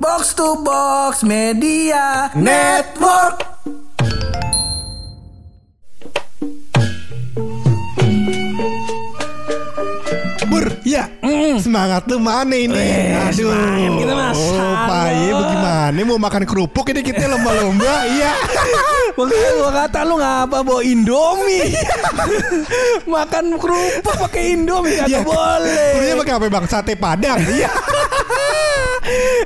Box to Box Media Network. Bur, ya semangat lu mana ini? Eh, semangat kita mah Oh, paye bagaimana? Mau makan kerupuk ini kita lomba-lomba, iya. Makanya gua kata lu ngapa bawa Indomie Makan kerupuk pakai Indomie Kagak Iya. boleh Kurunya pakai apa bang? Sate padang, iya.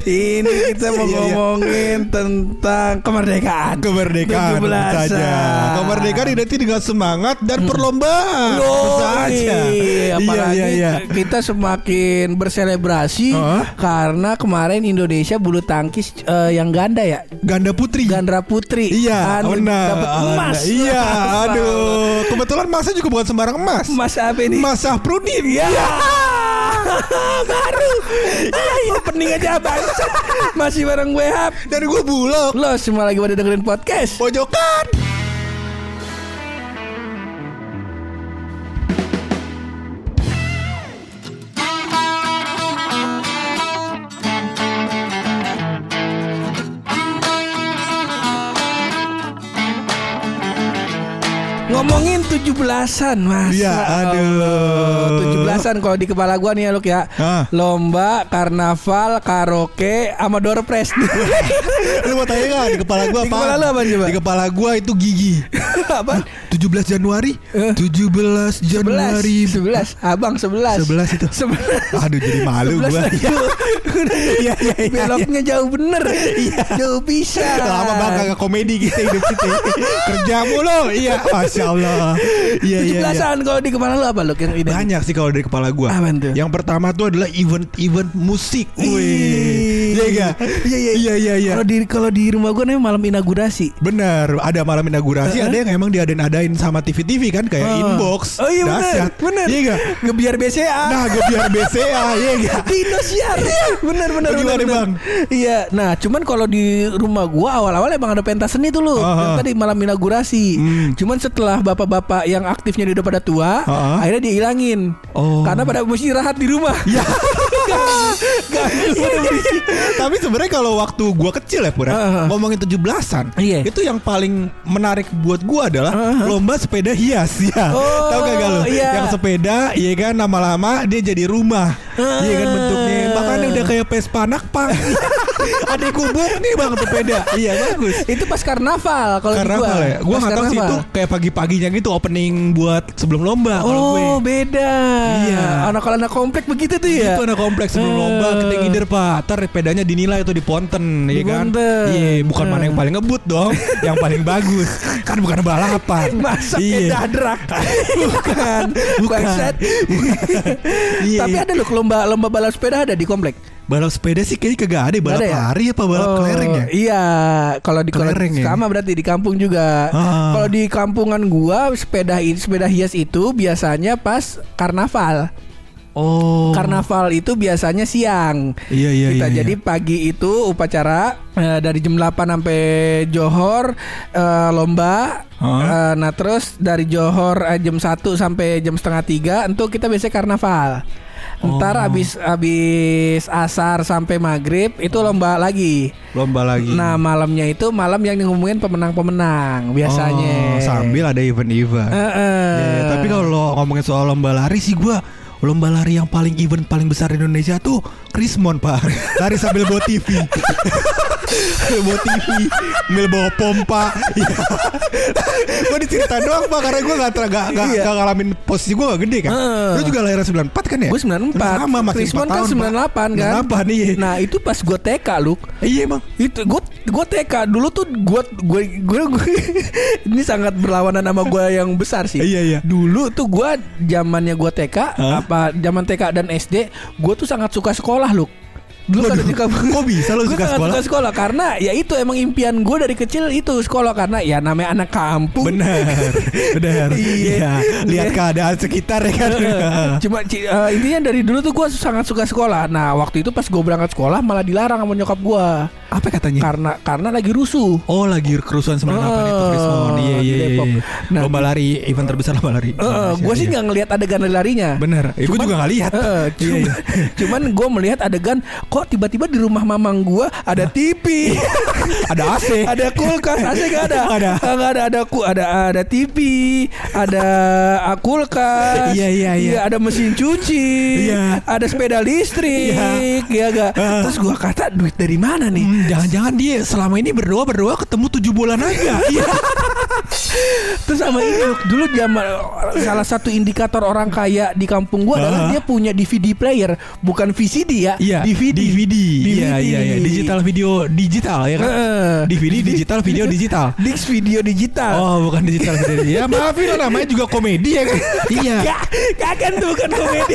Ini kita mau Iya, iya. ngomongin tentang kemerdekaan Kemerdekaan tentu 17-an. saja. Kemerdekaan identik dengan semangat dan perlombaan. Loh, saja. iya, apalagi iya, iya. kita semakin berselebrasi karena kemarin Indonesia bulu tangkis eh, yang ganda ya, Ganda putri. ganda putri, Iya, Anu, dapat emas. Iya, aduh. Kebetulan masnya juga bukan sembarang emas. Emas apa ini? Mas Safrudin. Ya. Baru. Iya, iya, pening aja bang. Masih bareng gue Hap. Dan gue bulog. Lo semua lagi pada dengerin podcast. Pojokan. Ngomongin 17-an Mas Iya, aduh. 17-an kalau di kepala gua nih ya Luk ya Ah. Lomba, karnaval, karaoke, sama door press Lu mau tanya gak di kepala gua Di apa? kepala lu apaan coba? Di kepala gua itu gigi. Apa? 17 Januari. Eh. 17 Januari. 11 Abang 11 11 itu. 11 Aduh jadi malu 11 gua. itu. Iya, iya, iya, Beloknya jauh bener Jauh bisa Lama banget komedi kita hidup kita. Kerja mulu. Iya, Masya Allah. Iya, iya, iya. 17-an kalau di kepala lu apa Luk yang? Banyak sih kalau dari kepala gua. Apaan tuh? Yang pertama tuh adalah event-event musik. Ih. Wih. Iya enggak? Iya, iya. Iya, iya, iya. Kalau di kalau di rumah gua namanya malam inaugurasi Benar, ada malam inaugurasi, Heeh. ada yang emang diadain-adain sama TV-TV kan kayak Oh. inbox. Oh iya bener Dahsyat. Bener Iya enggak? Ngebiar BCA Nah, gue biar BCA, iya enggak? di Indosiar bener bener Gimana, bener. Bang? iya nah cuman kalau di rumah gua awal-awal emang ada pentas seni tuh lu Aha. yang tadi malam inaugurasi Hmm. cuman setelah bapak-bapak yang aktifnya udah pada tua Aha. akhirnya dihilangin Oh. karena pada mesti istirahat di rumah Ya. Tapi sebenarnya kalau waktu gua kecil ya Pura, Heeh. ngomongin 17-an, Iya. itu yang paling menarik buat gua adalah Heeh. lomba sepeda hias ya. Oh, Tahu gak lu? iya. Yang sepeda, iya kan lama-lama dia jadi rumah. Iya kan bentuknya. Bahkan udah kayak Vespa Nakpang. Ada kubuk nih Bang sepeda. Iya bagus. itu pas karnaval kalau di gua Karnaval ya? Gue Pas gak tau sih karnaval. itu kayak pagi-paginya gitu opening buat sebelum lomba kalau gue Oh beda Iya. Anak-anak komplek begitu tuh ya Itu anak kompleks sebelum Eh. lomba kita ngider pak Ntar pedanya dinilai tuh di ponten Di Iya kan ponten. Iya bukan Eh. mana yang paling ngebut dong Yang paling bagus Kan bukan balapan Masa Iya dadrak Bukan Bukan. Bangsat Iya, Tapi iya. ada loh lomba lomba balap sepeda ada di komplek. Balap sepeda sih kayaknya kagak ada Balap Nggak ada ya? lari apa balap Oh, kelereng ya Iya, kalau di Kelereng ya? sama berarti di kampung juga. Ah. Kalau di kampungan gua sepeda sepeda hias itu biasanya pas karnaval. Oh Karnaval itu biasanya siang. Iya iya Kita iya jadi iya. pagi itu upacara eh, dari jam 8 sampai Johor eh, lomba. Hah? Eh, nah terus dari Johor eh, jam 1 sampai jam setengah tiga untuk kita biasanya karnaval. Ntar Oh. abis abis asar sampai maghrib itu lomba lagi. Lomba lagi Nah malamnya itu malam yang ngomongin pemenang-pemenang biasanya. Oh, Sambil ada event-event Heeh. Ya, ya, tapi kalau ngomongin soal lomba lari sih gua Lomba lari yang paling event paling besar di Indonesia tuh Krismon pak. Lari sambil bawa TV Sambil bawa TV Sambil bawa pompa. Gue diceritain doang pak Karena gue gak, gak, gak, Iya. gak ngalamin posisi gue gak gede kan? Heeh. Lu juga lahiran 94 kan ya? Gue 94 Sama Krismon 4 kan tahun 98 kan? 98 iya. Nah itu pas gue TK lu Iya emang. Itu gue gue TK dulu tuh gue gue gue ini sangat berlawanan sama gue yang besar sih. Iya, iya. dulu tuh gue zamannya gue TK Hah? apa zaman TK dan SD gue tuh sangat suka sekolah lu dulu Waduh, kan kampung kok bisa Gua suka sekolah? suka sekolah karena ya itu emang impian gue dari kecil itu sekolah karena ya namanya anak kampung Bener Bener Iya. Iya Lihat keadaan sekitar ya kan Cuma eh, intinya dari dulu tuh gue sangat suka sekolah. Nah waktu itu pas gue berangkat sekolah malah dilarang sama nyokap gue. Apa katanya? karena karena lagi rusuh. Oh lagi kerusuhan 98 itu Oh, Krismon Iya iya iya iya. Nah, Lomba lari Event terbesar lomba lari gue sih nggak ngelihat adegan lari-larinya. Bener Eh, Gue Cuman- juga gak lihat Iya, cuman, iya. cuman gue melihat adegan kok tiba-tiba di rumah mamang gue ada TV, Ada AC ada kulkas, AC gak ada, Nggak ada. Nggak ada, ada ku, ada ada TV, ada kulkas, Iya, iya, iya. ada mesin cuci, Iya. ada sepeda listrik, ya gak. Terus gue kata duit dari mana nih? Hmm, Jangan-jangan dia selama ini berdoa berdoa ketemu tujuh bulan aja Iya Terus sama ini dulu zaman salah satu indikator orang kaya di kampung gua adalah Ah. dia punya DVD player, bukan VCD ya, Iya DVD. DVD Iya iya iya Digital video digital ya kan Heeh. DVD digital video digital Dix video digital. Oh bukan digital video Ya maafin lo namanya juga komedi ya kan Iya Gak, kagak tuh bukan komedi.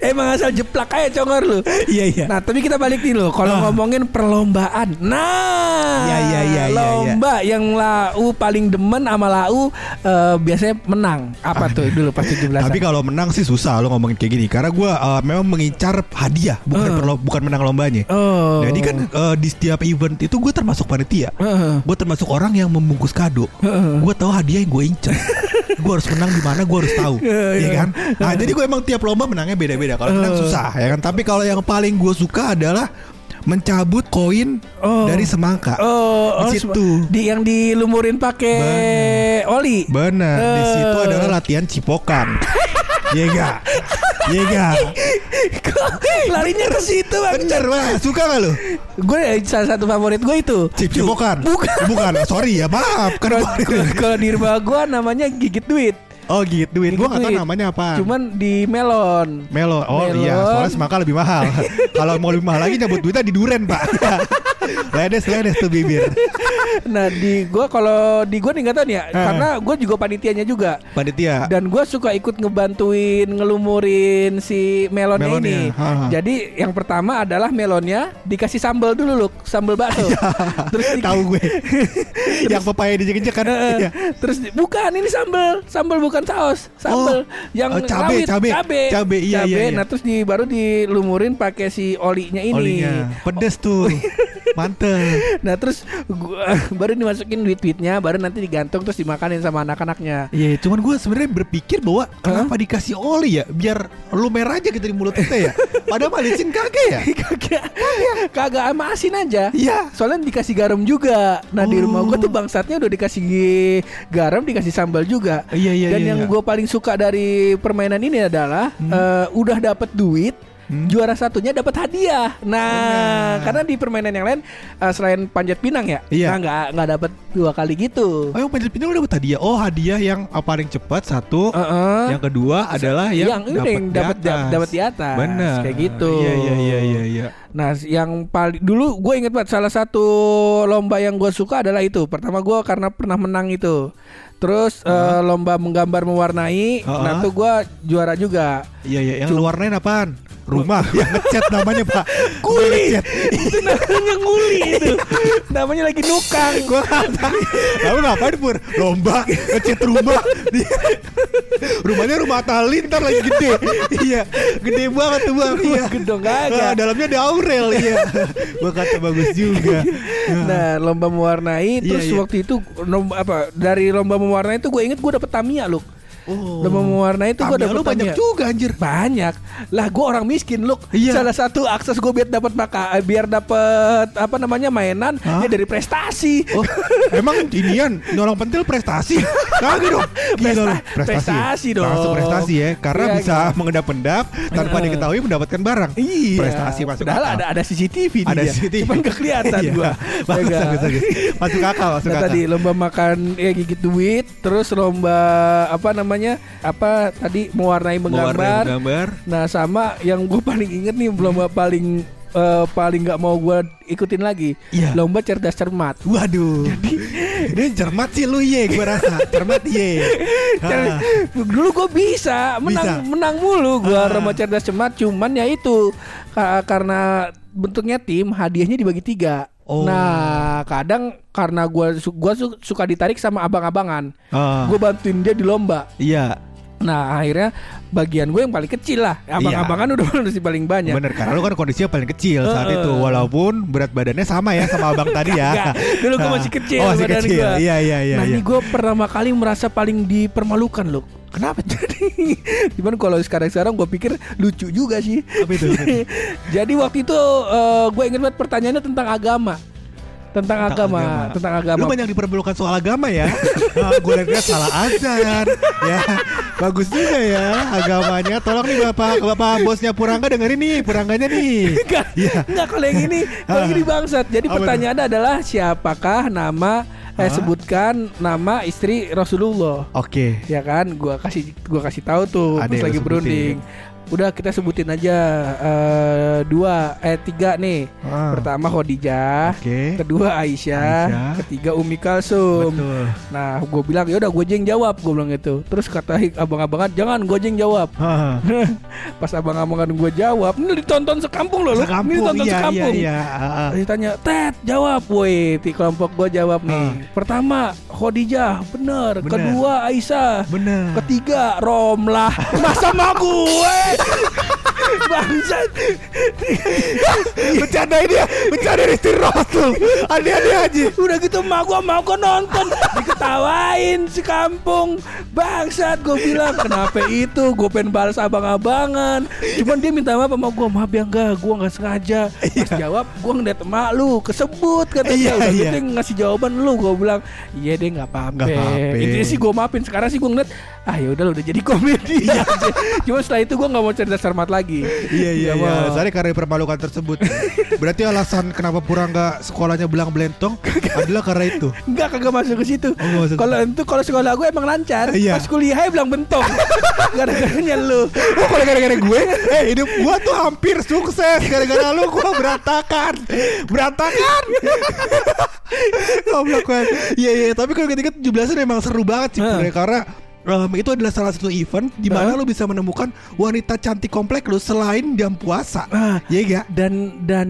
Emang asal jeplak aja congor lu. Iya iya Nah, tapi kita balik nih loh. Kalau Ah. ngomongin perlombaan. Nah, Iya, iya, iya, iya, lomba yang lau paling demen sama lau eh, biasanya menang. Apa tuh dulu pas 17 Tapi kalau menang sih susah lo ngomongin kayak gini Karena gue memang mengincar hadiah Bukan Eh. perlo- bukan menang lombanya Oh. Jadi kan eh, di setiap event itu gue termasuk panitia Heeh. Gue termasuk orang yang membungkus kado Gue tahu hadiah yang gue incar Gue harus menang di mana gue harus tahu Iya, Iya iya. kan Nah jadi gue emang tiap lomba menangnya beda-beda Kalau menang Eh. susah ya kan Tapi kalau yang paling gue suka adalah Mencabut koin Oh. dari semangka Oh, oh, Di situ. di yang dilumurin pakai oli. Bener Di Eh. situ adalah latihan cipokan Iya gak Iya gak Kok larinya ke situ bang? Bener wah Suka gak lu Gue salah satu favorit gue itu. Cip cipokan Bukan. Bukan Sorry ya maaf Kan Kalau- Kalau di rumah gue namanya gigit duit. Oh gitu duit Gue gak tau namanya apa Cuman di melon. Melo, oh Melon. iya, soalnya semangka lebih mahal. Kalau mau lebih mahal lagi nyabut duitnya di duren pak. ledes ledes tuh bibir. Nah di gue kalau di gue nih nggak tahu nih ya, Eh. karena gue juga panitianya juga. Panitia. Dan gue suka ikut ngebantuin ngelumurin si melonnya Melonnya, ini. ha, ha. Jadi yang pertama adalah melonnya dikasih sambal dulu loh, sambal bakso. Terus di- Tahu gue. Yang pepaya dijek-jek kan. Eh, Iya. Terus bukan ini sambal, sambal bukan saus, sambal Oh, yang oh, cabe, rawit, cabe, cabe, cabe, iya, iya, iya. Nah terus di baru dilumurin pakai si olinya ini. Olinya. Pedes tuh. Mantep. Nah terus gua baru dimasukin duit-duitnya, baru nanti digantung terus dimakanin sama anak-anaknya. Iya, cuman gue sebenarnya berpikir bahwa kenapa dikasih oli ya, biar lumer aja gitu di mulut kita ya. Padahal mah licin kagak ya. kagak, kagak sama asin aja. Iya. Soalnya dikasih garam juga. Nah di rumah gua Oh. tuh bangsatnya udah dikasih garam, dikasih sambal juga. Iya, iya, Dan iya, yang iya. gue paling suka dari permainan ini adalah eh, udah dapet duit. Hmm. Juara satunya dapat hadiah. Nah, Benar. karena di permainan yang lain eh, selain panjat pinang ya, Iya. nah nggak nggak dapat dua kali gitu. Oh yang panjat pinang udah dapat hadiah. Oh hadiah yang ah, paling cepat satu. Heeh. Yang kedua adalah yang, yang yang dapat atas. dapat di atas. Benar. Kayak gitu. Iya iya iya iya iya. Nah, yang paling dulu gue inget banget salah satu lomba yang gue suka adalah itu. Pertama gue karena pernah menang itu. Terus eh, lomba menggambar mewarnai. Uh-huh. Nah, tuh gue juara juga. Iya iya yang warnain apaan? Rumah yang ngecat namanya Pak. Kuli. Itu namanya nguli itu. namanya lagi nukang. Gua kata Lalu ngapain Pur? Lomba ngecat rumah Rumahnya rumah tali Ntar lagi gede Iya Gede banget tuh bang Iya gedong Ah, kagak. Dalamnya ada Aurel Iya Gua kata bagus juga Nah, lomba mewarnai Iya, terus iya. waktu itu lomba apa? Dari lomba mewarnai itu gue inget gue dapet Tamiya, Luk. Oh Lomba mewarnai itu gue dapet lu banyak juga anjir Banyak lah gue orang miskin look Iya. salah satu akses gue biar dapat maka eh, biar dapat apa namanya mainan Hah? ya dari prestasi Oh, emang inian nolong pentil prestasi? Kagak dong. Gila lu. Presta- prestasi dong. Langsung prestasi ya, karena Iya, bisa iya. mengedap-endap tanpa Heeh. diketahui mendapatkan barang. Iya. Prestasi masuk Padahal ada ada CCTV Ada dia. CCTV. Cuman gak kelihatan Iya. gua. Bagus, Ya bagus, kan? bagus. Masuk akal, masuk Nah, akal. tadi lomba makan ya gigit duit, terus lomba apa namanya? Apa tadi mewarnai menggambar. gambar. Nah, sama yang gue paling inget nih lomba paling eh, paling nggak mau gue ikutin lagi. Iya. Lomba cerdas cermat. Waduh. Ini cermat sih lu ye, gua rasa. Cermat ye. Cer- Ah. Dulu gue bisa menang Bisa. menang mulu gue Ah. lomba cerdas cermat cuman ya itu ka- karena bentuknya tim hadiahnya dibagi tiga. Oh. Nah kadang karena gue gua su- suka ditarik sama abang-abangan, Ah. gue bantuin dia di lomba. Iya. Nah akhirnya bagian gue yang paling kecil lah Abang-abangan udah masih paling banyak Bener karena lu kan kondisinya paling kecil saat itu walaupun berat badannya sama ya sama abang tadi ya. Dulu gue masih kecil Oh, masih badan kecil. gue. Iya iya iya. nah iya. ini gue pertama kali merasa paling dipermalukan loh Kenapa? Jadi, cuman kalau sekarang-sekarang gue pikir lucu juga sih. Apa itu? Jadi waktu itu eh, gue ingat banget pertanyaannya tentang agama, tentang, agama, tentang agama. Lu banyak dipermalukan soal agama ya. nah, gue lihat salah aja ya. Bagus juga ya agamanya. Tolong nih Bapak, Bapak bosnya Purangga dengerin nih, Purangganya nih. Enggak, enggak kalau yang ini, kalau yang ini bangsat. Jadi tuh? pertanyaannya adalah siapakah nama eh sebutkan nama istri Rasulullah. Oke. Ya kan, gua kasih gua kasih tahu tuh Ada pas lagi berunding. Udah kita sebutin aja eh, dua eh tiga nih. Ah. Pertama Khadijah, Oke. kedua Aisyah, Aisyah. ketiga Umi Kalsum. Betul. Nah, gue bilang ya udah gue jeng jawab, gue bilang gitu. Terus kata abang-abangan jangan gue jeng jawab. Hah. Pas abang-abangan gue jawab, ini ditonton sekampung loh, lu. ini Sekampung ditonton iya sekampung. iya iya. Ah, ah. Terus ditanya, Ted jawab, woi, di kelompok gue jawab nih. Ah. Pertama Khadijah, bener. Bener. Kedua Aisyah. Bener. Ketiga Romlah Masa sama gue Bangsat Bercandain dia, bercandain istri Rasul. Aneh-aneh aja. Udah gitu mak gua mau gua nonton Diketawain si kampung Bangsat gue bilang Kenapa itu Gue pengen balas abang-abangan Cuman dia minta maaf sama gue Maaf ya enggak Gue gak sengaja Pas jawab Gue ngeliat emak lu Kesebut katanya Iya, Udah iya. gitu ngasih jawaban lu Gue bilang Iya deh Nggak apa-apa. Intinya sih gue maafin Sekarang sih gue ngeliat Ah ya udah udah jadi komedi. Cuma setelah itu gue gak mau cerita Sarmat lagi Iya iya Nggak iya. Alasannya karena permalukan tersebut. Berarti alasan kenapa Purangga sekolahnya belang belentong adalah karena itu. Enggak kagak masuk ke situ. Oh, nggak. Kalau itu kalau sekolah gue emang lancar. Iya. Pas kuliah bilang bentong. Gara-garanya lu. Oh kalau gara-gara gue, eh hidup gua tuh hampir sukses gara-gara lu gua berantakan, berantakan. Goblok gue. Iya iya, tapi kalau ketika 17 emang seru banget sih ya, karena em, itu adalah salah satu event di mana Hah? lu bisa menemukan wanita cantik komplek lu selain jam puasa. Ah, Iya gak? dan dan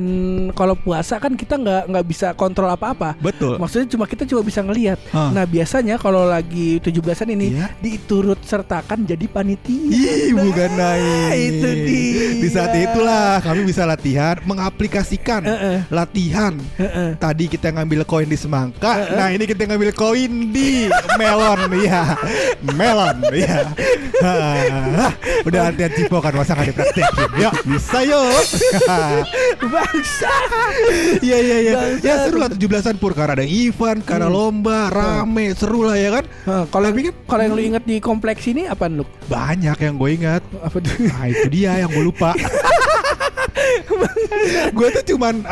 kalau puasa kan kita nggak nggak bisa kontrol apa-apa. Betul. Maksudnya cuma kita cuma bisa ngelihat. Hah. Nah biasanya kalau lagi 17-an ini Iya. diturut sertakan jadi panitia. Ih, bukan Nah, naik. itu dia. Di saat itulah kami bisa latihan mengaplikasikan Heeh. latihan. Heeh. Tadi kita ngambil koin di semangka, nah ini kita ngambil koin di melon, ya, melon, ya. Hah, Udah latihan cipokan masa nggak dipraktekin? Yuk, bisa yuk. Bangsa. Iya iya iya. Ya seru lah 17-an pur karena ada event, karena lomba, rame, seru lah ya kan. Hah, kalau kan kalau yang lu inget di kompleks ini apa lu? banyak yang gue ingat. Apa tuh? Nah itu dia yang gue lupa Gue tuh cuman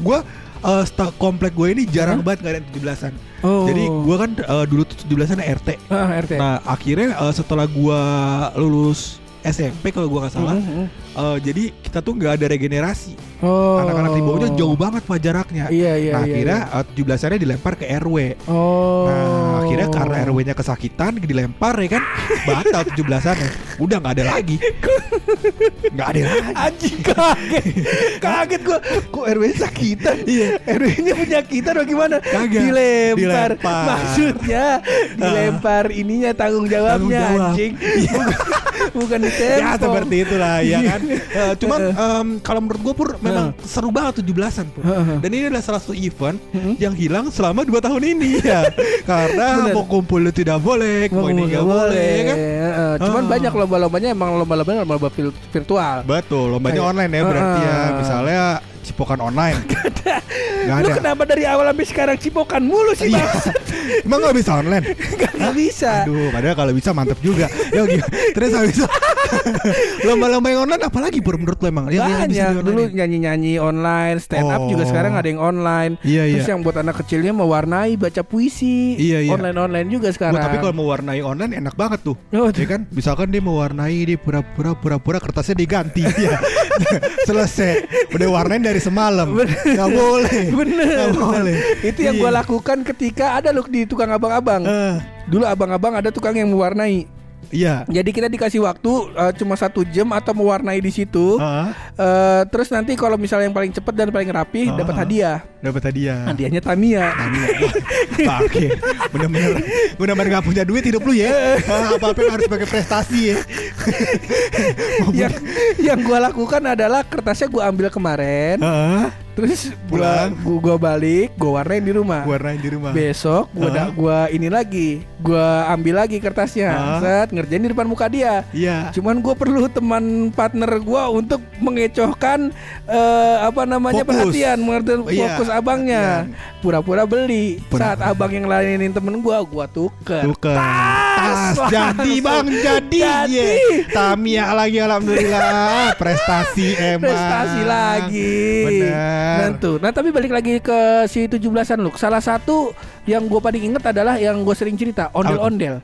Gue komplek gue ini jarang Hah? banget gak ada yang 17an Oh. Jadi gue kan eh, dulu tuh 17an RT Ah, RT. Nah akhirnya eh, setelah gue lulus SMP kalau gue gak salah Mhm. eh, Jadi kita tuh gak ada regenerasi Oh. Anak-anak di bawahnya jauh banget pak jaraknya. Iya iya Nah iya. akhirnya eh, 17annya dilempar ke RW Oh. Nah akhirnya karena RW-nya kesakitan dilempar ya kan? Batal 17-an Udah gak ada lagi. Gak ada lagi. Anjing kaget. Kaget gua. Kok RW sakitan? Iya. RW nya penyakitan atau gimana? Kagak. Dilempar, Dilempar. Maksudnya Dilempar ininya tanggung jawabnya Tanggung jawab. Anjing. Bukan, ditempel Ya seperti itulah ya kan? Eh, Cuman em, kalau menurut gue pur Memang seru banget 17an pur Heeh. Dan ini adalah salah satu event. Yang hilang selama 2 tahun ini ya Karena Bener. mau kumpul itu tidak boleh Mau ini Nggak nggak boleh ya kan. Cuman banyak lomba-lombanya Emang lomba-lombanya lomba vir- virtual Betul lombanya online ya berarti ya. Misalnya cipokan online Gak Lu ada kenapa dari awal sampai sekarang cipokan mulu sih Iya. Emang gak bisa online? Gak bisa Aduh padahal kalau bisa mantep juga Ya? Terus habis itu Lomba-lomba yang online apalagi pur menurut lo emang? Yang- yang Banyak online dulu ya? nyanyi-nyanyi online, stand up Oh. juga sekarang ada yang online. Iya, Terus iya. yang buat anak kecilnya mewarnai baca puisi. Iya, iya. Online-online juga sekarang. tapi kalau mewarnai online enak banget tuh. Oh, Ya kan? Misalkan dia mewarnai dia pura-pura pura-pura kertasnya diganti ya. Selesai. Udah warnain dari semalam. Gak boleh. bener, bener. boleh. Itu yang Iya. gua lakukan ketika ada loh di tukang abang-abang. Eh, Dulu abang-abang ada tukang yang mewarnai. Iya. Jadi kita dikasih waktu eh, cuma satu jam atau mewarnai di situ. Heeh. Eh, terus nanti kalau misalnya yang paling cepat dan paling rapi Ah. dapat hadiah. Dapat hadiah. Hadiahnya Tamiya. Wah, Oke, benar-benar benar-benar nggak punya duit hidup lu ya. apa apa harus pakai prestasi ya. yang yang gua lakukan adalah kertasnya gua ambil kemarin, Heeh. Terus Pulang. gua gua, gua balik, gua warnain di rumah. Warnain di rumah. Besok gua da- gua ini lagi, gua ambil lagi kertasnya, Hah? set ngerjain di depan muka dia. Iya. Cuman gue perlu teman partner gua untuk mengecohkan eh, apa namanya Fokus. perhatian, mengerti iya. fokus abangnya. Pura-pura beli. Pura- Saat abang yang layanin temen gua, gua tuker. Tuker. Jadi langsung. bang jadi. Jadi. Ye. Tamiya lagi alhamdulillah. Prestasi emang. Prestasi lagi. Bener. Nah, tuh. Nah, tapi balik lagi ke si 17-an lu. Salah satu yang gue paling inget adalah yang gue sering cerita, ondel-ondel.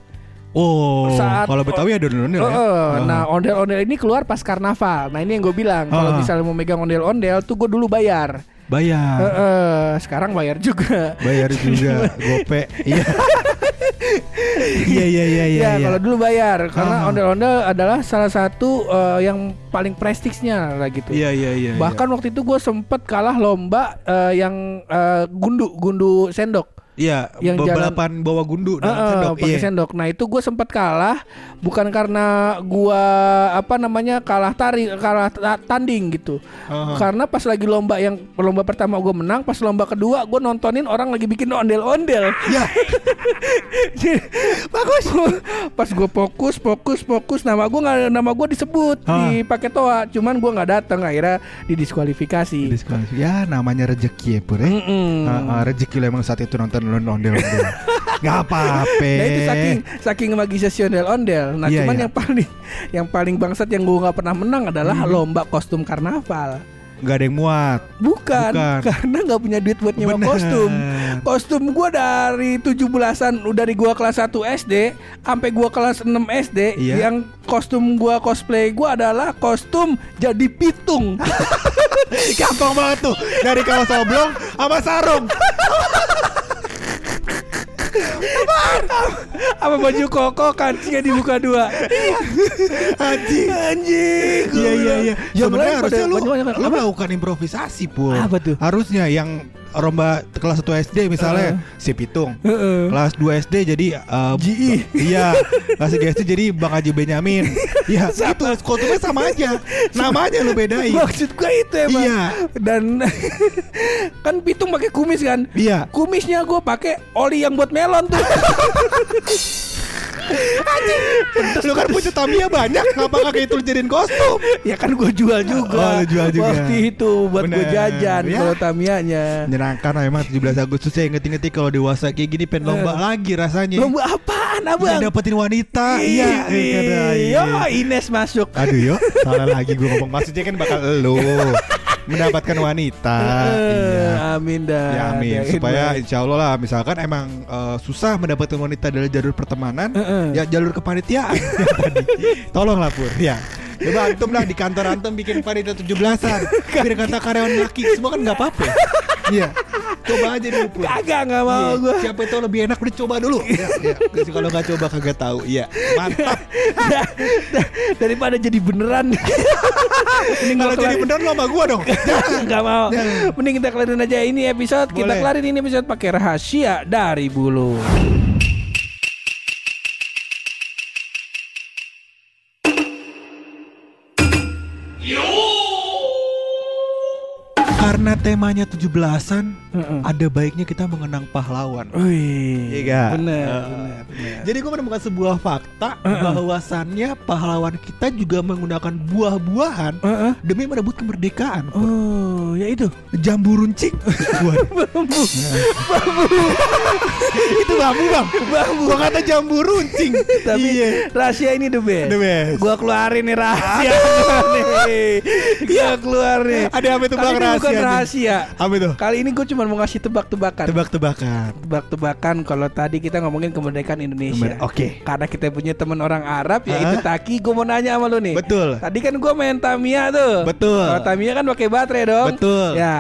Oh, Saat- kalau Betawi ada dulu ya. Oh, oh. Oh. Nah, ondel-ondel ini keluar pas karnaval. Nah, ini yang gue bilang. Kalau Ah. misalnya mau megang ondel-ondel tuh gue dulu bayar. bayar. Heeh, sekarang bayar juga. Bayar juga gope. Iya. Iya iya iya iya. ya, iya. kalau dulu bayar karena ondel-ondel adalah salah satu eh, yang paling prestisnya lah gitu. Iya iya iya. Bahkan waktu itu gue sempet kalah lomba eh, yang eh, gundu gundu sendok. Iya, yang balapan bawa gundu dengan eh, sendok. pakai Iya. sendok. Nah itu gue sempat kalah bukan karena gua apa namanya kalah tari kalah ta- tanding gitu. Aha. Karena pas lagi lomba yang lomba pertama gue menang, pas lomba kedua gue nontonin orang lagi bikin ondel-ondel. Ya. Bagus. pas gue fokus, fokus, fokus, nama gue nggak nama gue disebut Hah. di paket toa, cuman gue nggak datang akhirnya didiskualifikasi. Diskualifikasi. Ya namanya rezeki ya pur ya. Mm-mm. Ah, ah, rezeki lo emang saat itu nonton ondel ondel. Gak apa-apa. Nah itu saking saking magisnya si ondel-ondel. Nah Iya, cuman iya. yang paling yang paling bangsat yang gue nggak pernah menang adalah Hmm. lomba kostum karnaval. Gak ada yang muat. Bukan, Bukan. karena nggak punya duit buat nyewa Bener. kostum. Kostum gue dari 17-an udah dari gua kelas 1 SD sampai gua kelas 6 SD Iya. yang kostum gua cosplay gua adalah kostum jadi pitung. Gampang banget tuh. Dari kaos oblong sama sarung. Ah, Apa baju koko kancingnya dibuka dua. Anjing. Anjing. gua Iya iya iya. Sebenarnya lain harusnya lu, banyak-banyak. lu melakukan improvisasi pur. Apa tuh? Harusnya yang lomba kelas 1 SD misalnya si Pitung. Heeh. Kelas 2 SD jadi uh, GI. ba- Iya Kelas 3 SD jadi Bang Haji Benyamin Iya gitu Kostumnya sama aja Namanya lu bedain Maksud gue itu emang. Iya. Dan kan pitung pakai kumis kan. Iya Kumisnya gue pakai oli yang buat melon tuh. Lu kan punya Tamiya banyak Ngapa gak itu lu jadiin kostum ya kan gue jual juga. Oh, lu jual juga. Waktu itu buat gue jajan Ya. kalau Tamianya. Menyenangkan emang 17 Agustus saya inget-inget kalau dewasa kayak gini pengen lomba lagi rasanya Lomba apaan abang? Yang dapetin wanita Iya Ih, Yo Ines masuk. Aduh yo Salah lagi gue ngomong Maksudnya kan bakal lu Mendapatkan wanita. Iya. Amin dah. Ya amin. Supaya insya Allah lah misalkan emang eh, susah mendapatkan wanita dari jalur pertemanan Heeh. ya jalur kepanitiaan. Tadi. Tolonglah Pur. Ya. Coba antum lah di kantor antum bikin panitia 17-an Biar kata karyawan laki semua kan nggak apa-apa. Iya Coba aja dulu Pur Kagak nggak mau Iya, gue. Siapa itu lebih enak udah coba dulu ya, ya. Kalau nggak coba kagak tahu Iya Mantap Daripada jadi beneran. Mending Kalau jadi kelar- bener lo sama gua dong Gak mau. Mending kita kelarin aja ini episode. Kita Boleh. kelarin ini episode pakai rahasia dari bulu. Karena temanya 17-an Heeh. Ada baiknya kita mengenang pahlawan Wih, Iya bener, Uh. Jadi gue menemukan sebuah fakta Uh-uh. bahwasannya pahlawan kita juga menggunakan buah-buahan Heeh. demi merebut kemerdekaan. Oh, ya itu. Jambu runcing. Waduh. Itu bambu bang. Bambu. Gua kata jambu runcing. Tapi iya. rahasia ini the best. The best. Gua keluarin nih rahasia nih. Gua keluar nih. Ada apa itu bang rahasia? bukan rahasia. Apa itu? Kali ini gue cuma mau ngasih tebak-tebakan. Tebak-tebakan. Tebak-tebakan kalau tadi kita ngomongin kemerdekaan Indonesia. Oke. Karena kita punya teman orang Arab yaitu Hah? Taki, gue mau nanya sama lu nih. Betul. Tadi kan gue main Tamiya tuh. Betul. Kalau Tamiya kan pakai baterai dong. Betul. Ya.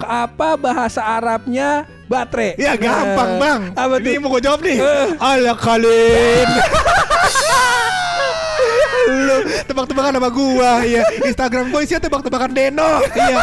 Apa bahasa Arabnya baterai? Ya gampang Nah, bang. Apa tuh? Ini mau gue jawab nih. Eh. Ala kalin. Lu tebak-tebakan sama gua Iya Instagram gua isinya tebak-tebakan Deno Iya